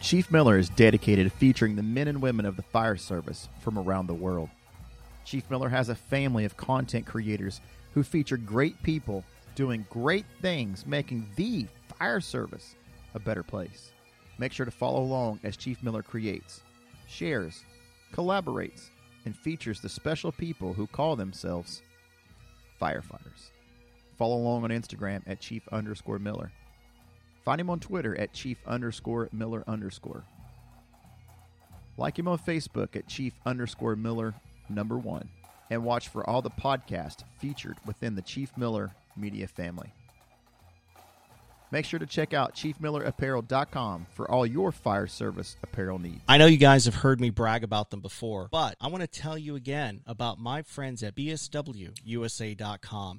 Chief Miller is dedicated to featuring the men and women of the fire service from around the world. Chief Miller has a family of content creators who feature great people doing great things, making the fire service a better place. Make sure to follow along as Chief Miller creates, shares, collaborates, and features the special people who call themselves firefighters. Follow along on Instagram at Chief underscore Miller. Find him on Twitter at Chief underscore Miller underscore. Like him on Facebook at Chief underscore Miller number one. And watch for all the podcasts featured within the Chief Miller media family. Make sure to check out chiefmillerapparel.com for all your fire service apparel needs. I know you guys have heard me brag about them before, but I want to tell you again about my friends at bswusa.com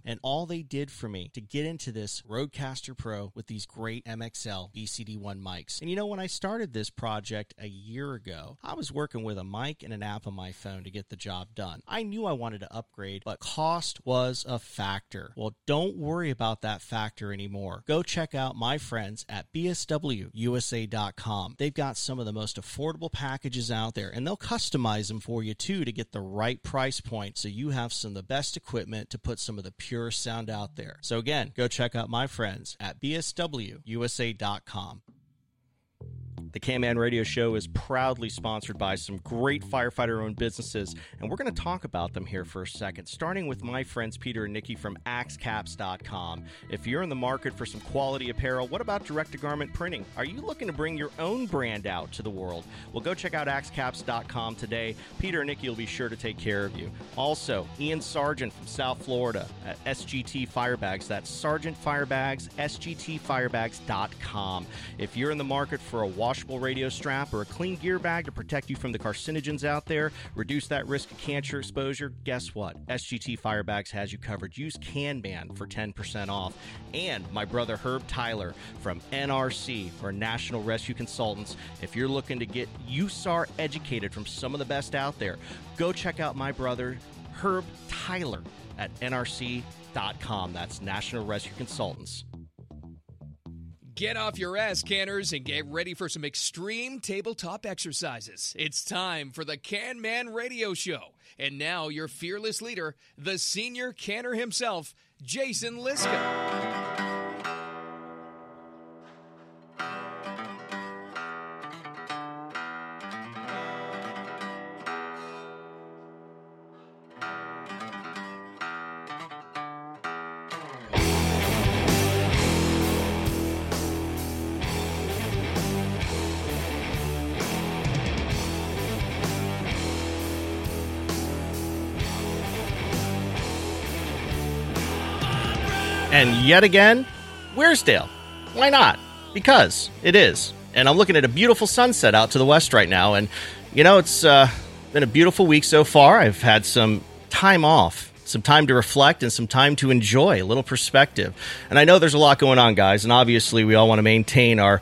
and all they did for me to get into this RODECaster Pro with these great MXL BCD1 mics. And you know, when I started this project a year ago, I was working with a mic and an app on my phone to get the job done. I knew I wanted to upgrade, but cost was a factor. Well, don't worry about that factor anymore. Go check out my friends at bswusa.com. They've got some of the most affordable packages out there, and they'll customize them for you too to get the right price point so you have some of the best equipment to put some of the purest sound out there. So, again, go check out my friends at bswusa.com. The Can Man Radio Show is proudly sponsored by some great firefighter owned businesses, and we're going to talk about them here for a second, starting with my friends Peter and Nikki from AxeCaps.com. If you're in the market for some quality apparel, what about direct to garment printing? Are you looking to bring your own brand out to the world? Well, go check out AxeCaps.com today. Peter and Nikki will be sure to take care of you. Also, Ian Sargent from South Florida at SGT Firebags. That's Sargent Firebags, SGTFirebags.com. If you're in the market for a wash washable radio strap or a clean gear bag to protect you from the carcinogens out there, reduce that risk of cancer exposure, guess what? SGT Firebags has you covered. Use CanMan for 10% off. And my brother Herb Tyler from NRC or National Rescue Consultants. If you're looking to get USAR educated from some of the best out there, go check out my brother Herb Tyler at nrc.com. That's National Rescue Consultants. Get off your ass, canners, and get ready for some extreme tabletop exercises. It's time for the Can Man Radio Show. And now, your fearless leader, the senior canner himself, Jason Liska. And yet again, Weirsdale. Why not? Because it is. And I'm looking at a beautiful sunset out to the west right now. And, you know, it's uh, been a beautiful week so far. I've had some time off, some time to reflect, and some time to enjoy a little perspective. And I know there's a lot going on, guys. And obviously, we all want to maintain our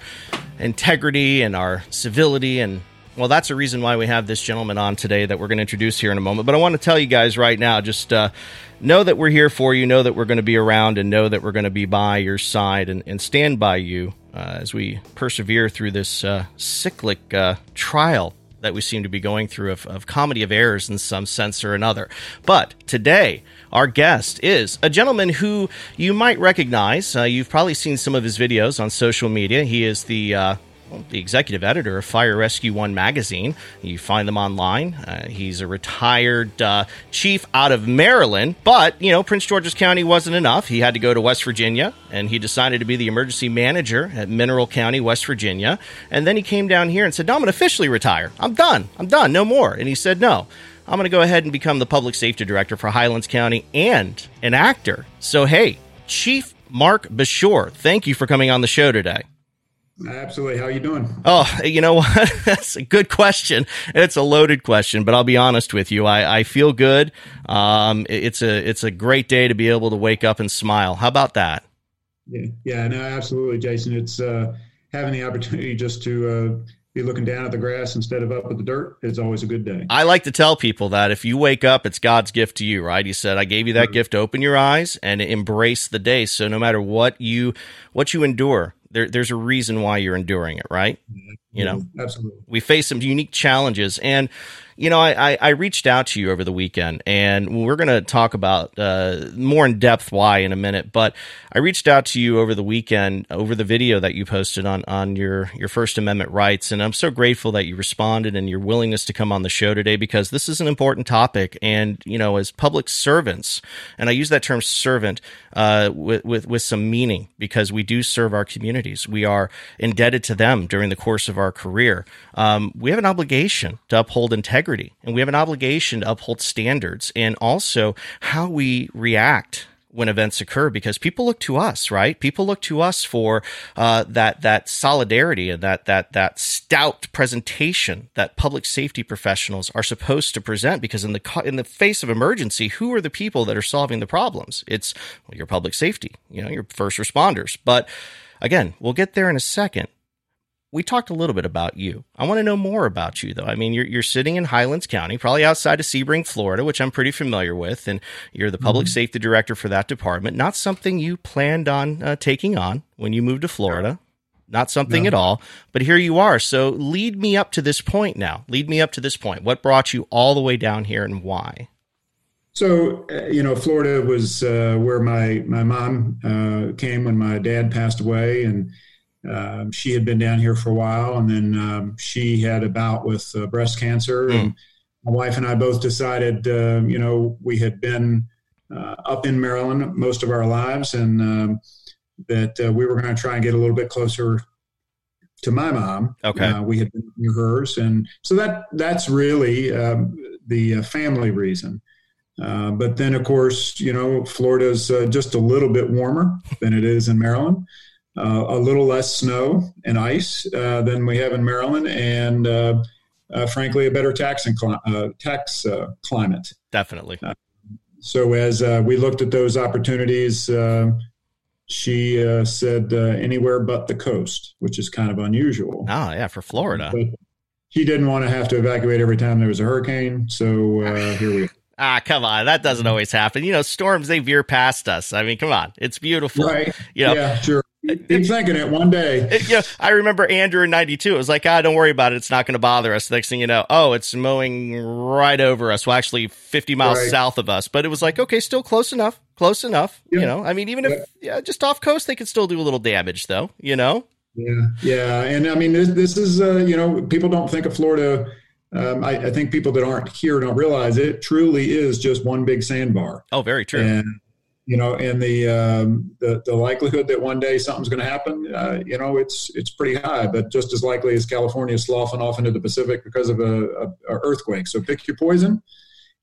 integrity and our civility and well, that's a reason why we have this gentleman on today that we're going to introduce here in a moment. But I want to tell you guys right now just uh, know that we're here for you, know that we're going to be around, and know that we're going to be by your side and, and stand by you uh, as we persevere through this uh, cyclic uh, trial that we seem to be going through of, of comedy of errors in some sense or another. But today, our guest is a gentleman who you might recognize. Uh, you've probably seen some of his videos on social media. He is the uh, the executive editor of Fire Rescue One magazine. You find them online. Uh, he's a retired uh, chief out of Maryland, but you know Prince George's County wasn't enough. He had to go to West Virginia, and he decided to be the emergency manager at Mineral County, West Virginia. And then he came down here and said, "No, I'm going to officially retire. I'm done. I'm done. No more." And he said, "No." I'm going to go ahead and become the public safety director for Highlands County and an actor. So, hey, Chief Marc Bashoor, thank you for coming on the show today. Absolutely. How are you doing? Oh, you know what? That's a good question. It's a loaded question, but I'll be honest with you. I, I feel good. Um, it's a it's a great day to be able to wake up and smile. How about that? Yeah, yeah, no, absolutely, Jason. It's uh, having the opportunity just to uh, be looking down at the grass instead of up at the dirt is always a good day. I like to tell people that if you wake up, it's God's gift to you, right? He said, "I gave you that right. gift. Open your eyes and embrace the day." So no matter what you what you endure, there, there's a reason why you're enduring it, right? Mm-hmm. You know, absolutely. We face some unique challenges, and you know, I, I, I reached out to you over the weekend, and we're going to talk about uh, more in depth why in a minute. But I reached out to you over the weekend over the video that you posted on on your your First Amendment rights, and I'm so grateful that you responded and your willingness to come on the show today because this is an important topic. And you know, as public servants, and I use that term servant uh, with, with with some meaning because we do serve our communities. We are indebted to them during the course of our career. Um, we have an obligation to uphold integrity integrity and we have an obligation to uphold standards and also how we react when events occur because people look to us, right? People look to us for uh, that that solidarity and that that that stout presentation that public safety professionals are supposed to present. Because in the in the face of emergency, who are the people that are solving the problems? It's well, your public safety, you know, your first responders. But again, we'll get there in a second we talked a little bit about you. I want to know more about you, though. I mean, you're, you're sitting in Highlands County, probably outside of Sebring, Florida, which I'm pretty familiar with, and you're the public mm-hmm. safety director for that department. Not something you planned on uh, taking on when you moved to Florida. Not something no. at all, but here you are. So lead me up to this point now. Lead me up to this point. What brought you all the way down here and why? So, uh, you know, Florida was uh, where my my mom uh, came when my dad passed away, and um, she had been down here for a while, and then um, she had a bout with uh, breast cancer. Mm. And my wife and I both decided, uh, you know, we had been uh, up in Maryland most of our lives, and um, that uh, we were going to try and get a little bit closer to my mom. Okay, uh, we had been near hers, and so that that's really um, the uh, family reason. but then, of course, you know, Florida's just a little bit warmer than it is in Maryland uh, a little less snow and ice uh, than we have in Maryland, and uh, uh frankly, a better tax cli- uh, tax uh, climate. Definitely. so as we looked at those opportunities, she said anywhere but the coast, which is kind of unusual. Oh yeah, for Florida. But he didn't want to have to evacuate every time there was a hurricane, so here we. Ah, come on. That doesn't always happen. You know, storms, they veer past us. I mean, come on. It's beautiful. Right. You know, yeah, sure. Keep thinking it one day. It, you know, I remember Andrew in '92. It was like, ah, don't worry about it. It's not going to bother us. Next thing you know, oh, it's mowing right over us. Well, actually, 50 miles right. south of us. But it was like, okay, still close enough. Close enough. You know, I mean, even if yeah, just off coast, they could still do a little damage, though. You know. Yeah, yeah, and I mean, this, this is uh, you know, people don't think of Florida. Um, I, I, think people that aren't here don't realize it truly is just one big sandbar. Oh, very true. And you know, and the um, the, the likelihood that one day something's going to happen, uh, you know, it's it's pretty high. But just as likely as California sloughing off into the Pacific because of a, a, a earthquake. So pick your poison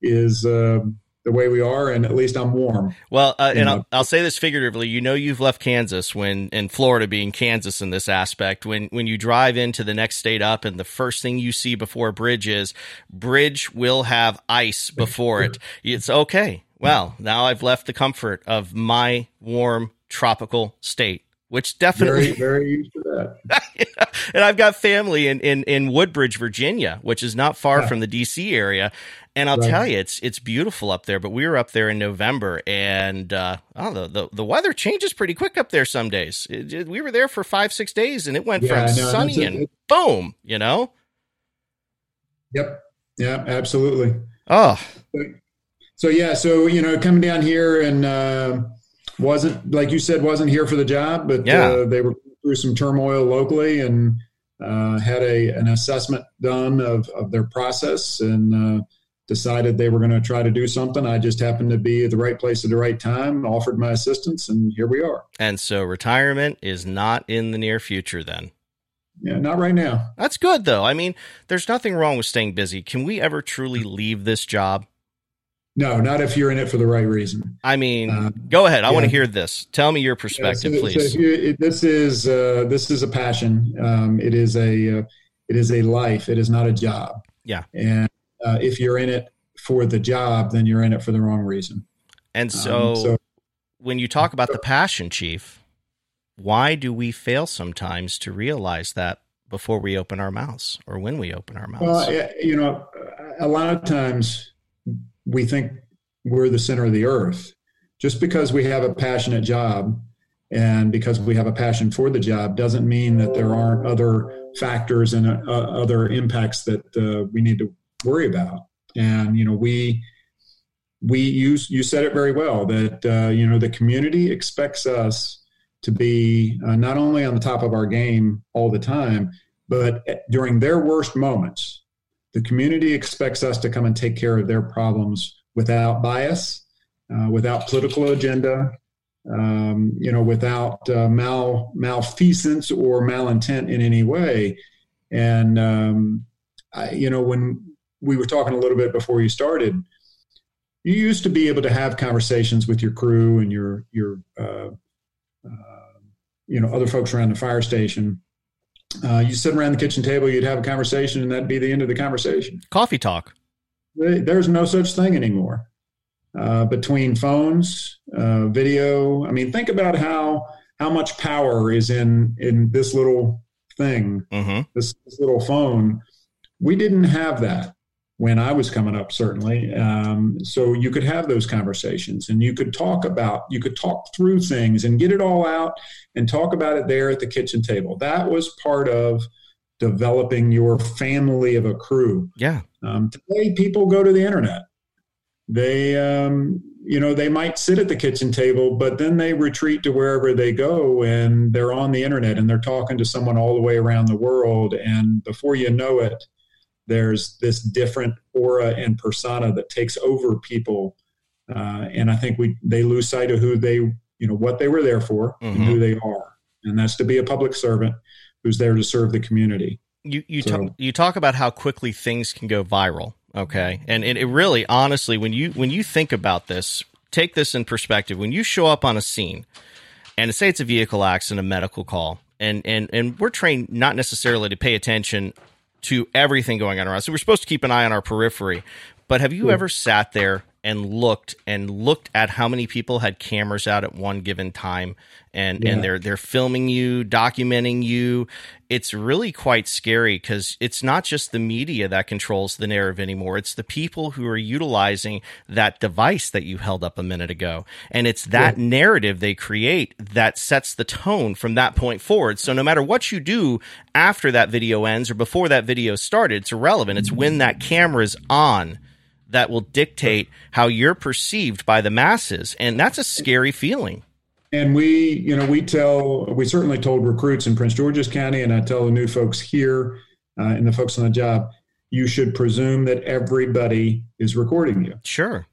is uh, the way we are, and at least I'm warm. Well, uh, and I'll, I'll say this figuratively. You know, you've left Kansas when, in Florida being Kansas in this aspect, when when you drive into the next state up, and the first thing you see before a bridge is bridge will have ice before it. It's okay well, now I've left the comfort of my warm tropical state, which definitely very, very used to that. and I've got family in, in, in Woodbridge, Virginia, which is not far yeah. from the DC area. And I'll right. tell you, it's it's beautiful up there. But we were up there in November, and uh, oh, the, the, the weather changes pretty quick up there. Some days it, it, we were there for five six days, and it went yeah, from no, sunny and boom, you know. Yep. Yeah. Absolutely. Oh so yeah, so you know, coming down here and uh, wasn't like you said, wasn't here for the job, but yeah. uh, they were through some turmoil locally and uh, had a an assessment done of of their process and uh, decided they were going to try to do something. I just happened to be at the right place at the right time, offered my assistance, and here we are. And so retirement is not in the near future then. Yeah, not right now. That's good though. I mean, there's nothing wrong with staying busy. Can we ever truly leave this job? No, not if you're in it for the right reason. I mean, uh, go ahead. I yeah. want to hear this. Tell me your perspective, yeah, so, please. So it, this is uh, this is a passion. Um, it is a uh, it is a life. It is not a job. Yeah. And uh, if you're in it for the job, then you're in it for the wrong reason. And so, um, so when you talk about the passion, Chief, why do we fail sometimes to realize that before we open our mouths or when we open our mouths? Well, you know, a lot of times we think we're the center of the earth. Just because we have a passionate job and because we have a passion for the job doesn't mean that there aren't other factors and uh, other impacts that uh, we need to worry about. And you know, we we use you said it very well that uh, you know the community expects us to be uh, not only on the top of our game all the time, but during their worst moments, the community expects us to come and take care of their problems without bias, uh, without political agenda, um, you know, without uh, mal malfeasance or malintent in any way. And um, I, you know, when we were talking a little bit before you started, you used to be able to have conversations with your crew and your your uh, uh, you know other folks around the fire station. Uh, you sit around the kitchen table, you'd have a conversation, and that'd be the end of the conversation. Coffee talk. There's no such thing anymore. Uh, between phones, uh, video. I mean, think about how how much power is in in this little thing, mm-hmm. this, this, little phone. We didn't have that when I was coming up, certainly. Um, so you could have those conversations, and you could talk about, you could talk through things and get it all out, and talk about it there at the kitchen table. That was part of developing your family of a crew. Yeah. Um, today, people go to the internet they um, you know they might sit at the kitchen table but then they retreat to wherever they go and they're on the internet and they're talking to someone all the way around the world and before you know it there's this different aura and persona that takes over people uh, and i think we they lose sight of who they you know what they were there for mm-hmm. and who they are and that's to be a public servant who's there to serve the community you you so, talk you talk about how quickly things can go viral Okay, and it, it really, honestly, when you when you think about this, take this in perspective. When you show up on a scene, and say it's a vehicle accident, a medical call, and and and we're trained not necessarily to pay attention to everything going on around. So we're supposed to keep an eye on our periphery. But have you hmm. ever sat there and looked and looked at how many people had cameras out at one given time. And yeah. and they're they're filming you documenting you. It's really quite scary cuz it's not just the media that controls the narrative anymore. It's the people who are utilizing that device that you held up a minute ago. And it's that yeah. narrative they create that sets the tone from that point forward. So no matter what you do after that video ends or before that video started it's irrelevant. It's when that camera is on that will dictate how you're perceived by the masses. And that's a scary feeling. And we, you know, we tell, we certainly told recruits in Prince George's County, and I tell the new folks here uh, and the folks on the job, you should presume that everybody is recording you. Sure.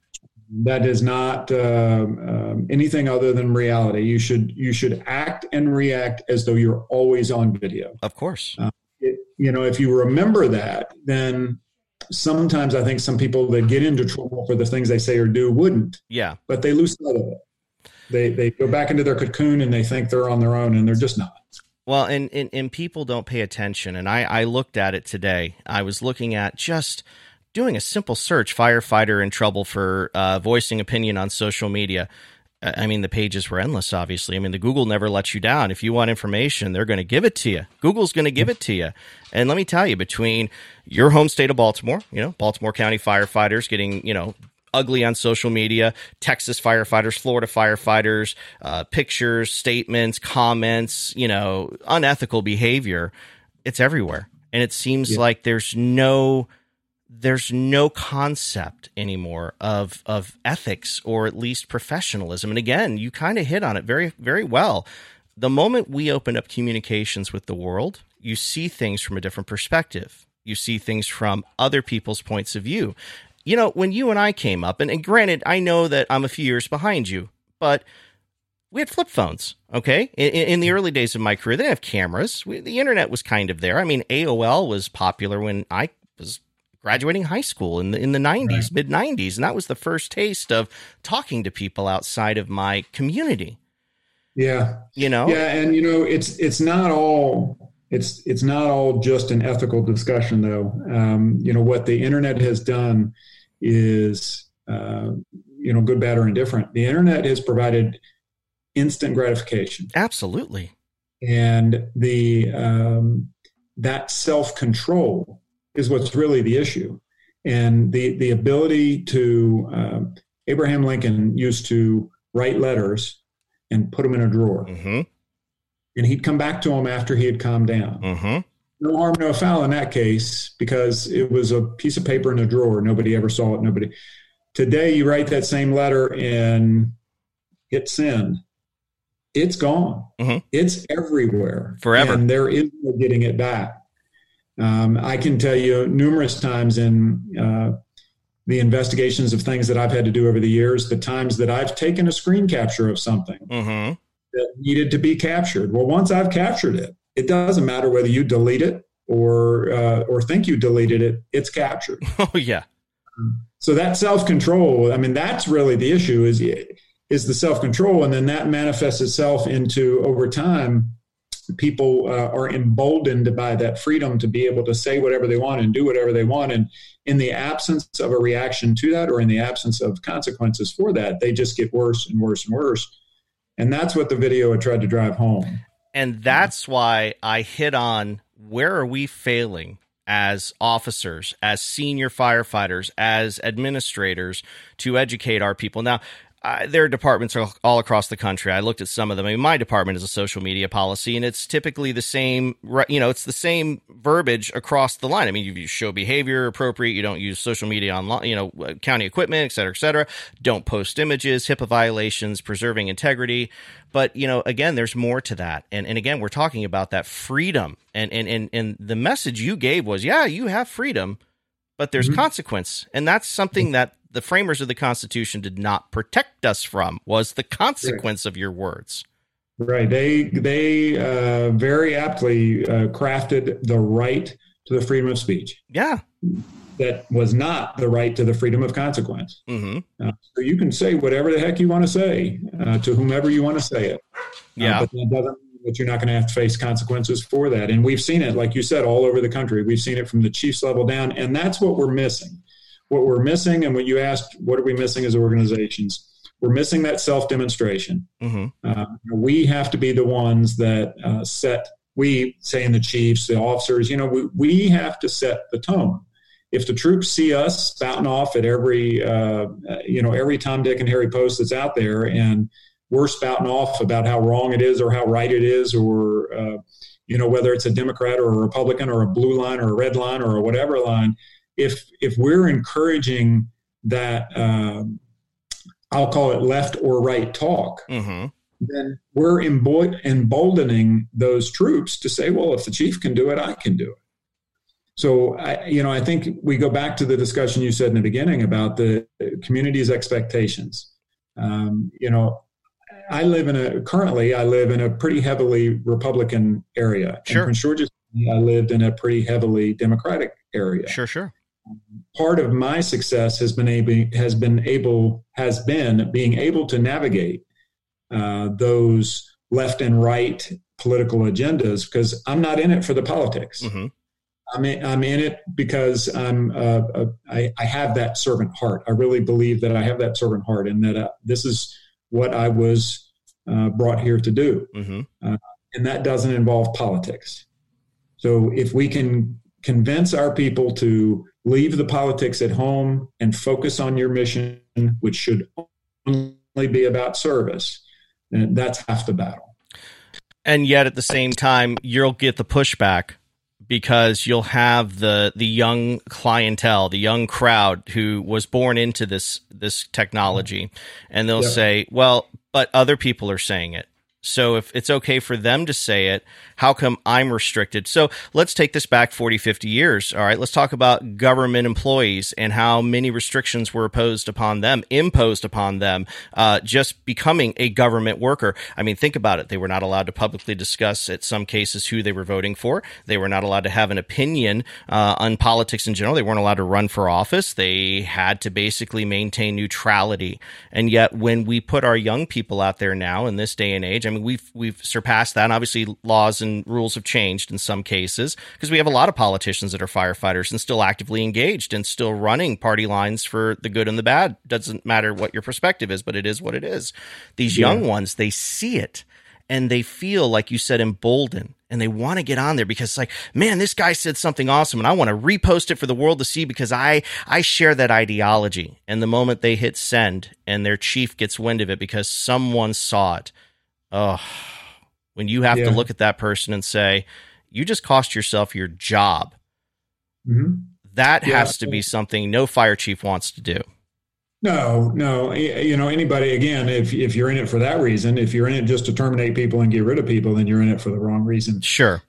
That is not uh, um, anything other than reality. You should you should act and react as though you're always on video. Of course. Uh, it, you know, if you remember that, then sometimes I think some people that get into trouble for the things they say or do wouldn't. Yeah. But they lose sight of it. They they go back into their cocoon and they think they're on their own and they're just not. Well, and, and, and people don't pay attention. And I, I looked at it today. I was looking at just doing a simple search firefighter in trouble for uh, voicing opinion on social media. I mean, the pages were endless, obviously. I mean, the Google never lets you down. If you want information, they're going to give it to you. Google's going to give it to you. And let me tell you, between your home state of Baltimore, you know, Baltimore County firefighters getting, you know, ugly on social media, Texas firefighters, Florida firefighters, uh, pictures, statements, comments, you know, unethical behavior, it's everywhere. And it seems yeah. like there's no there's no concept anymore of of ethics or at least professionalism. And again, you kind of hit on it very very well. The moment we open up communications with the world, you see things from a different perspective. You see things from other people's points of view. You know, when you and I came up, and, and granted, I know that I'm a few years behind you, but we had flip phones. Okay, in, in, the early days of my career, they didn't have cameras. We, the internet was kind of there. I mean, AOL was popular when I graduating high school in the in the 90s, right. mid 90s, and that was the first taste of talking to people outside of my community. Yeah. You know. Yeah, and you know, it's it's not all it's it's not all just an ethical discussion though. Um, you know what the internet has done is uh, you know good, bad, or indifferent. The internet has provided instant gratification. Absolutely. And the um, that self control is what's really the issue. And the, the ability to, uh, Abraham Lincoln used to write letters and put them in a drawer. Mm-hmm. And he'd come back to them after he had calmed down. Mm-hmm. No harm, no foul in that case because it was a piece of paper in a drawer. Nobody ever saw it. Nobody. Today, you write that same letter and hit send. It's gone. Mhm. It's everywhere Forever. and there is no getting it back. Um, I can tell you numerous times in uh, the investigations of things that I've had to do over the years, the times that I've taken a screen capture of something Mm-hmm. that needed to be captured. Well, once I've captured it, it doesn't matter whether you delete it or uh, or think you deleted it. It's captured. Oh yeah. So that self control, I mean, that's really the issue is is the self control, and then that manifests itself into over time. People uh, are emboldened by that freedom to be able to say whatever they want and do whatever they want, and in the absence of a reaction to that, or in the absence of consequences for that, they just get worse and worse and worse. And that's what the video had tried to drive home. And that's why I hit on where are we failing as officers, as senior firefighters, as administrators to educate our people. Now, uh, there are departments all, across the country. I looked at some of them. I mean, my department is a social media policy, and it's typically the same. You know, it's the same verbiage across the line. I mean, you show behavior appropriate. You don't use social media online. You know, uh, county equipment, et cetera, et cetera. Don't post images, HIPAA violations, preserving integrity. But you know, again, there's more to that. And and again, we're talking about that freedom. And and and and the message you gave was, yeah, you have freedom, but there's consequence, and that's something that the framers of the Constitution did not protect us from was the consequence of your words. Right. They they uh, very aptly uh, crafted the right to the freedom of speech. Yeah. That was not the right to the freedom of consequence. hmm Uh, so you can say whatever the heck you want to say uh, to whomever you want to say it. Uh, Yeah. but that doesn't mean that you're not going to have to face consequences for that. And we've seen it, like you said, all over the country. We've seen it from the chiefs level down, and that's what we're missing. What we're missing, and when you asked, what are we missing as organizations? We're missing that self demonstration. hmm Uh, we have to be the ones that uh, set, we saying the chiefs, the officers, you know, we, we have to set the tone. If the troops see us spouting off at every, uh, you know, every Tom, Dick, and Harry post that's out there, and we're spouting off about how wrong it is or how right it is, or, uh, you know, whether it's a Democrat or a Republican or a blue line or a red line or a whatever line, if if we're encouraging that, um, I'll call it left or right talk, hmm then we're embo- emboldening those troops to say, well, if the chief can do it, I can do it. So, I, you know, I think we go back to the discussion you said in the beginning about the community's expectations. Um, you know, I live in a currently I live in a pretty heavily Republican area. Sure. In Prince George's, I lived in a pretty heavily Democratic area Sure, sure. Part of my success has been able has been able has been being able to navigate uh, those left and right political agendas because I'm not in it for the politics. hmm I'm in, I'm in it because I'm uh, uh, I, I have that servant heart. I really believe that I have that servant heart, and that uh, this is what I was uh, brought here to do hmm and that doesn't involve politics. So if we can convince our people to leave the politics at home and focus on your mission, which should only be about service, And that's half the battle. and yet at the same time you'll get the pushback because you'll have the the young clientele the young crowd who was born into this this technology and they'll Yeah. say well but other people are saying it so if it's okay for them to say it how come i'm restricted? So let's take this back 40 50 years all right? Let's talk about government employees and how many restrictions were imposed upon them imposed upon them uh, just becoming a government worker. I mean think about it. They were not allowed to publicly discuss at some cases who they were voting for. They were not allowed to have an opinion uh, on politics in general. They weren't allowed to run for office. They had to basically maintain neutrality. And yet when we put our young people out there now in this day and age mean we've we've surpassed that. And obviously laws and rules have changed in some cases because we have a lot of politicians that are firefighters and still actively engaged and still running party lines for the good and the bad. Doesn't matter what your perspective is but it is what it is. These young ones they see it and they feel like you said emboldened and they want to get on there because it's like man this guy said something awesome and i want to repost it for the world to see because i i share that ideology. And the moment they hit send and their chief gets wind of it because someone saw it Oh, when you have Yeah. to look at that person and say, you just cost yourself your job. hmm That Yeah. has to be something no fire chief wants to do. No, no. You know, anybody, again, if, if you're in it for that reason, if you're in it just to terminate people and get rid of people, then you're in it for the wrong reason. Sure.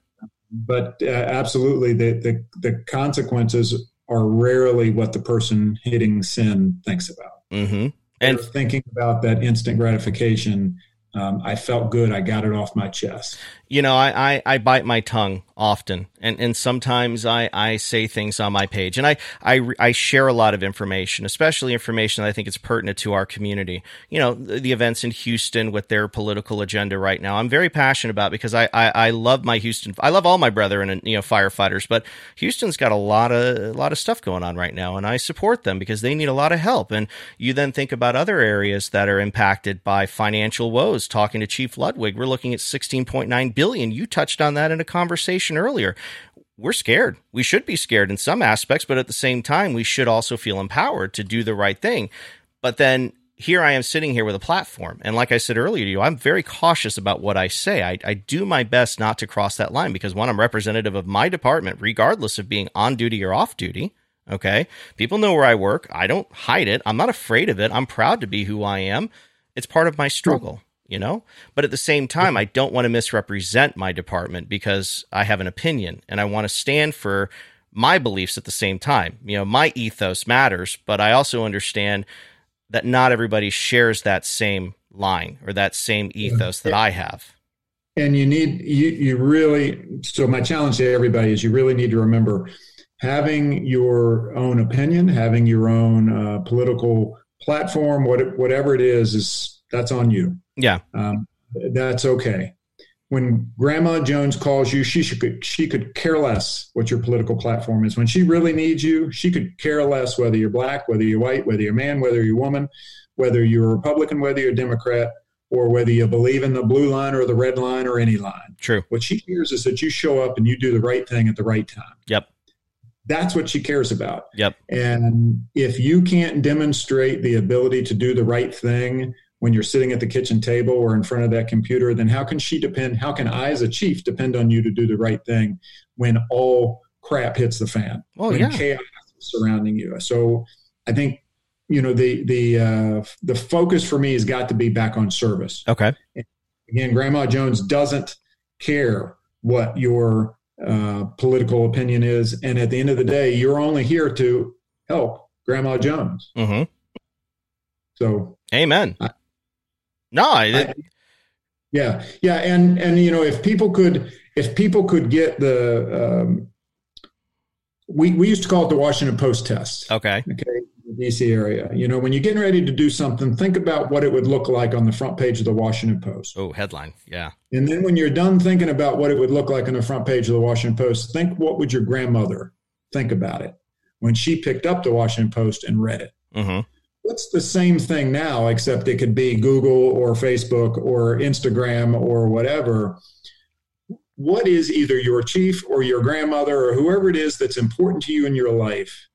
But uh, absolutely, the, the, the consequences are rarely what the person hitting sin thinks about. hmm And And thinking about that instant gratification, um, I felt good. I got it off my chest. You know, I, I, I bite my tongue often, and, and sometimes I, I say things on my page, and I, I, I share a lot of information, especially information that I think is pertinent to our community. You know, the, the events in Houston with their political agenda right now. I'm very passionate about because I, I, I love my Houston. I love all my brethren and you know firefighters, but Houston's got a lot of a lot of stuff going on right now, and I support them because they need a lot of help. And you then think about other areas that are impacted by financial woes. Talking to Chief Ludwig, we're looking at 16.9 billion. You touched on that in a conversation earlier. We're scared. We should be scared in some aspects, but at the same time, we should also feel empowered to do the right thing. But then here I am sitting here with a platform. And like I said earlier to you, I'm very cautious about what I say. I, I do my best not to cross that line because one, I'm representative of my department, regardless of being on duty or off duty. Okay. People know where I work. I don't hide it. I'm not afraid of it. I'm proud to be who I am. It's part of my struggle, you know? But at the same time, I don't want to misrepresent my department because I have an opinion and I want to stand for my beliefs at the same time. You know, my ethos matters, but I also understand that not everybody shares that same line or that same ethos that I have. And you need, you, you really, so my challenge to everybody is you really need to remember having your own opinion, having your own uh, political platform, what, whatever it is, is that's on you. Yeah. Um, that's okay. When Grandma Jones calls you, she should she could care less what your political platform is. When she really needs you, she could care less whether you're black, whether you're white, whether you're a man, whether you're a woman, whether you're a Republican, whether you're a Democrat, or whether you believe in the blue line or the red line or any line. True. What she cares is that you show up and you do the right thing at the right time. Yep. That's what she cares about. Yep. And if you can't demonstrate the ability to do the right thing when you're sitting at the kitchen table or in front of that computer, then how can she depend? How can I, as a chief, depend on you to do the right thing when all crap hits the fan? Oh, when yeah. chaos is surrounding you. So I think you know the the uh, the focus for me has got to be back on service. Okay. Again, Grandma Jones doesn't care what your uh, political opinion is, and at the end of the day, you're only here to help Grandma Jones. Mm-hmm. So Amen. I- no, I, yeah, yeah, and and you know if people could if people could get the um, we we used to call it the Washington Post test. okay. Okay, the DC area. You know, when you're getting ready to do something, think about what it would look like on the front page of the Washington Post. Oh, headline. Yeah. And then when you're done thinking about what it would look like on the front page of the Washington Post, think what would your grandmother think about it when she picked up the Washington Post and read it. Mm-hmm. What's the same thing now, except it could be Google or Facebook or Instagram or whatever. What is either your chief or your grandmother or whoever it is that's important to you in your life?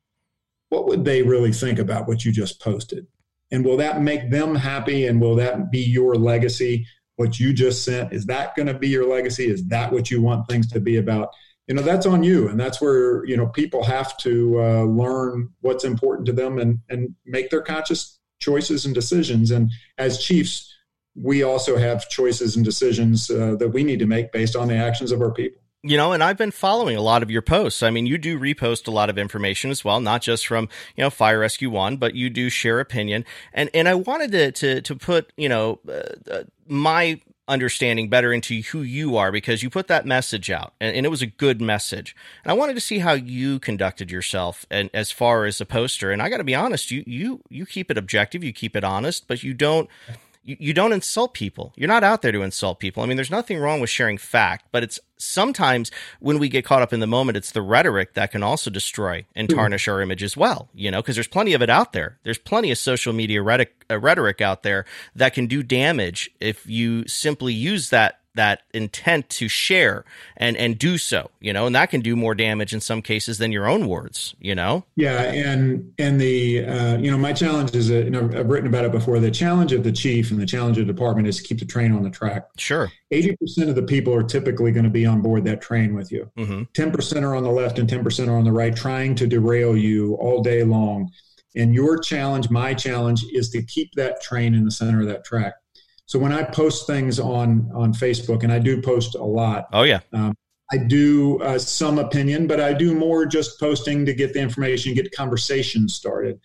What would they really think about what you just posted? And will that make them happy? And will that be your legacy? What you just sent, is that going to be your legacy? Is that what you want things to be about? You know, that's on you. And that's where, you know, people have to uh, learn what's important to them and, and make their conscious choices and decisions. And as chiefs, we also have choices and decisions uh, that we need to make based on the actions of our people. You know, and I've been following a lot of your posts. I mean, you do repost a lot of information as well, not just from, you know, Fire Rescue One, but you do share opinion. And and I wanted to to to put, you know, uh, uh, my understanding better into who you are because you put that message out and, and it was a good message. And I wanted to see how you conducted yourself and as far as a poster. And I got to be honest, you you you keep it objective, you keep it honest, but you don't you, you don't insult people. You're not out there to insult people. I mean, there's nothing wrong with sharing fact, but it's sometimes when we get caught up in the moment, it's the rhetoric that can also destroy and tarnish our image as well, you know, because there's plenty of it out there. There's plenty of social media rhetoric, uh, rhetoric out there that can do damage if you simply use that that intent to share and and do so you know and that can do more damage in some cases than your own words you know? Yeah and and the uh, you know my challenge is that, you know i've written about it before the challenge of the chief and the challenge of the department is to keep the train on the track. Sure. 80% of the people are typically going to be on board that train with you. Mm-hmm. 10% are on the left and 10% are on the right trying to derail you all day long. And your challenge my challenge is to keep that train in the center of that track so when I post things on on Facebook, and I do post a lot. Oh yeah. Um, I do uh, some opinion, but I do more just posting to get the information, get conversation started.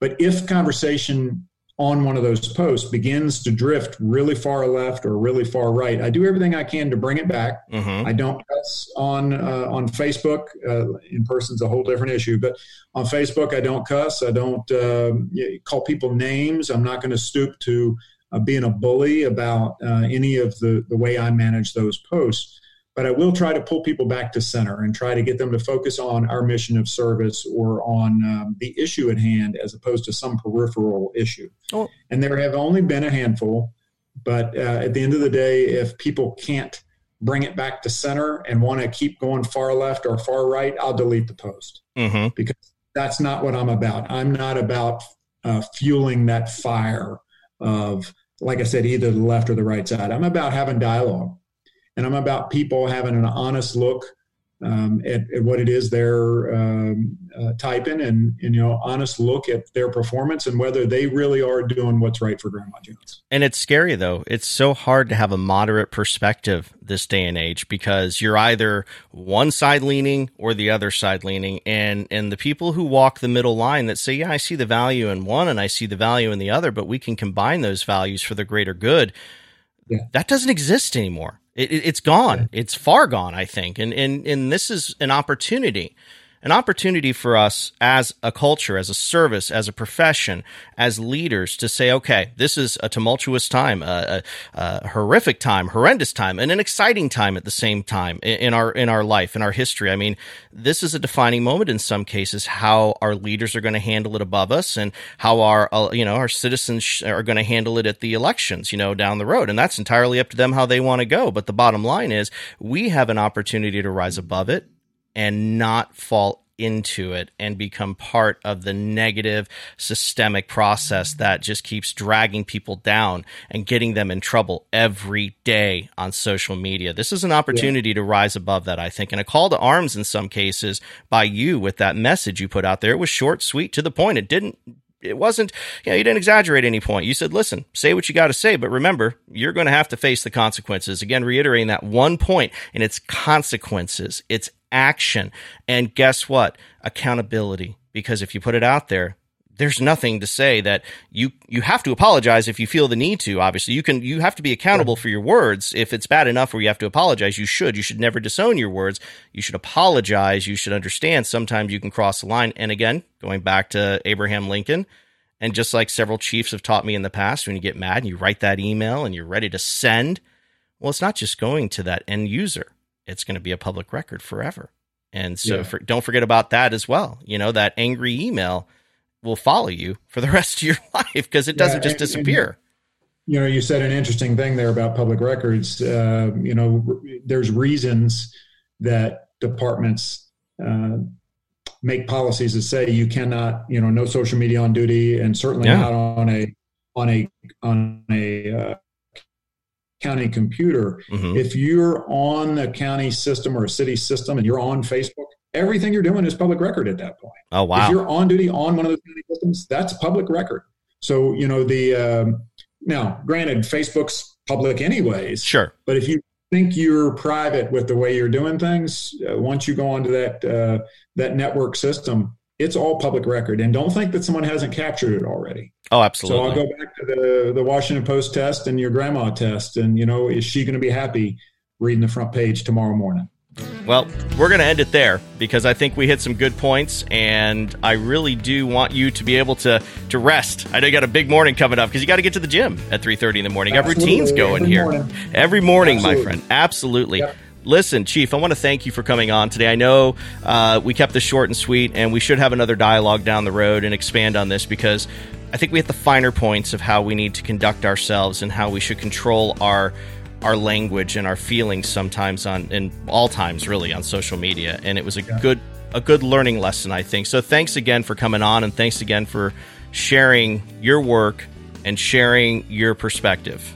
But if conversation on one of those posts begins to drift really far left or really far right, I do everything I can to bring it back. Mm-hmm. I don't cuss on uh, on Facebook. Uh, in person's a whole different issue, but on Facebook I don't cuss. I don't uh, call people names. I'm not going to stoop to uh, being a bully about uh, any of the, the way I manage those posts. But I will try to pull people back to center and try to get them to focus on our mission of service or on um, the issue at hand as opposed to some peripheral issue. Oh. And there have only been a handful, but uh, at the end of the day, if people can't bring it back to center and want to keep going far left or far right, I'll delete the post mm-hmm. because that's not what I'm about. I'm not about uh, fueling that fire of like I said, either the left or the right side. I'm about having dialogue, and I'm about people having an honest look um, at, at, what it is they're um, uh, typing, and, and you know, honest look at their performance and whether they really are doing what's right for Grandma Jones. And it's scary though; it's so hard to have a moderate perspective this day and age because you're either one side leaning or the other side leaning, and and the people who walk the middle line that say, "Yeah, I see the value in one, and I see the value in the other, but we can combine those values for the greater good." Yeah. That doesn't exist anymore. It, it, it's gone. Yeah. It's far gone, I think. And, and, and this is an opportunity an opportunity for us as a culture, as a service, as a profession, as leaders to say, okay, this is a tumultuous time, a, a, a horrific time, horrendous time, and an exciting time at the same time in our in our life, in our history. I mean, this is a defining moment in some cases. How our leaders are going to handle it above us, and how our uh, you know our citizens are going to handle it at the elections, you know, down the road, and that's entirely up to them how they want to go. But the bottom line is, we have an opportunity to rise above it and not fall into it and become part of the negative systemic process that just keeps dragging people down and getting them in trouble every day on social media. This is an opportunity yeah. to rise above that, I think, and a call to arms in some cases by you with that message you put out there. It was short, sweet, to the point. It didn't it wasn't, you know, you didn't exaggerate any point. You said, listen, say what you got to say, but remember, you're going to have to face the consequences. Again, reiterating that one point and its consequences, its action. And guess what? Accountability. Because if you put it out there, there's nothing to say that you you have to apologize if you feel the need to obviously. You can you have to be accountable for your words. If it's bad enough where you have to apologize you should. You should never disown your words. You should apologize. You should understand. Sometimes you can cross the line. And again going back to Abraham Lincoln and just like several chiefs have taught me in the past when you get mad and you write that email and you're ready to send well it's not just going to that end user. It's going to be a public record forever. And so yeah. for, don't forget about that as well. You know that angry email will follow you for the rest of your life because it doesn't yeah, just disappear. And, you know, you said an interesting thing there about public records. Uh, you know, there's reasons that departments uh, make policies that say you cannot, you know, no social media on duty, and certainly yeah. not on a on a on a uh, county computer. Mm-hmm. If you're on the county system or a city system and you're on Facebook, everything you're doing is public record at that point. Oh wow! If you're on duty on one of those county systems, that's public record. So you know the um, now, granted, Facebook's public anyways. Sure. But if you think you're private with the way you're doing things, uh, once you go onto that uh, that network system, it's all public record. And don't think that someone hasn't captured it already. Oh, absolutely. So I'll go back to the the Washington Post test and your grandma test, and you know, is she going to be happy reading the front page tomorrow morning? Well, we're going to end it there because I think we hit some good points, and I really do want you to be able to to rest. I know you got a big morning coming up because you got to get to the gym at three thirty in the morning. You got routines going every here morning. every morning, Absolutely. my friend. Absolutely. Yep. Listen, Chief, I want to thank you for coming on today. I know uh, we kept this short and sweet, and we should have another dialogue down the road and expand on this because I think we hit the finer points of how we need to conduct ourselves and how we should control our our language and our feelings sometimes on in all times really on social media and it was a yeah. good a good learning lesson I think. So thanks again for coming on and thanks again for sharing your work and sharing your perspective.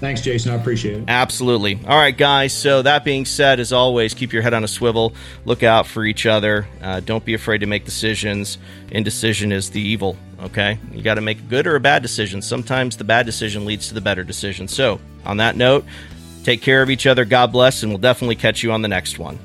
Thanks, Jason. I appreciate it. Absolutely. All right, guys. So, that being said, as always, keep your head on a swivel. Look out for each other. Uh, don't be afraid to make decisions. Indecision is the evil, okay? You got to make a good or a bad decision. Sometimes the bad decision leads to the better decision. So, on that note, take care of each other. God bless, and we'll definitely catch you on the next one.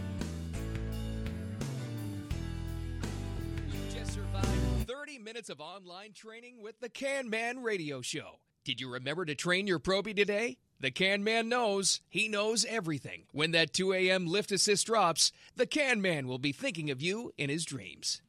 just survived 30 minutes of online training with the Can Man Radio Show. Did you remember to train your Proby today? The Can Man knows. He knows everything. When that 2 a.m. lift assist drops, the Can Man will be thinking of you in his dreams.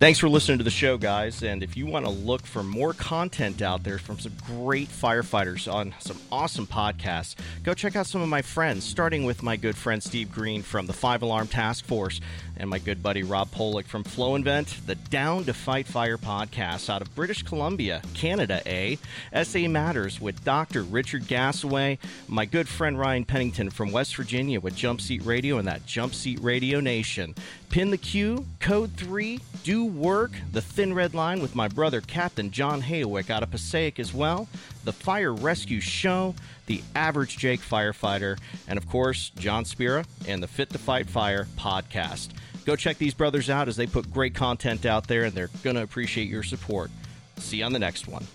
Thanks for listening to the show, guys. And if you want to look for more content out there from some great firefighters on some awesome podcasts, go check out some of my friends, starting with my good friend Steve Green from the Five Alarm Task Force and my good buddy Rob Polick from Flow Invent, the Down to Fight Fire podcast out of British Columbia, Canada, A. SA Matters with Dr. Richard Gasaway, my good friend Ryan Pennington from West Virginia with Jump Seat Radio and that Jump Seat Radio Nation. Pin the Q, Code 3, Do Work, The Thin Red Line with my brother Captain John Haywick out of Passaic as well, The Fire Rescue Show, The Average Jake Firefighter, and of course, John Spira and the Fit to Fight Fire podcast. Go check these brothers out as they put great content out there, and they're going to appreciate your support. See you on the next one.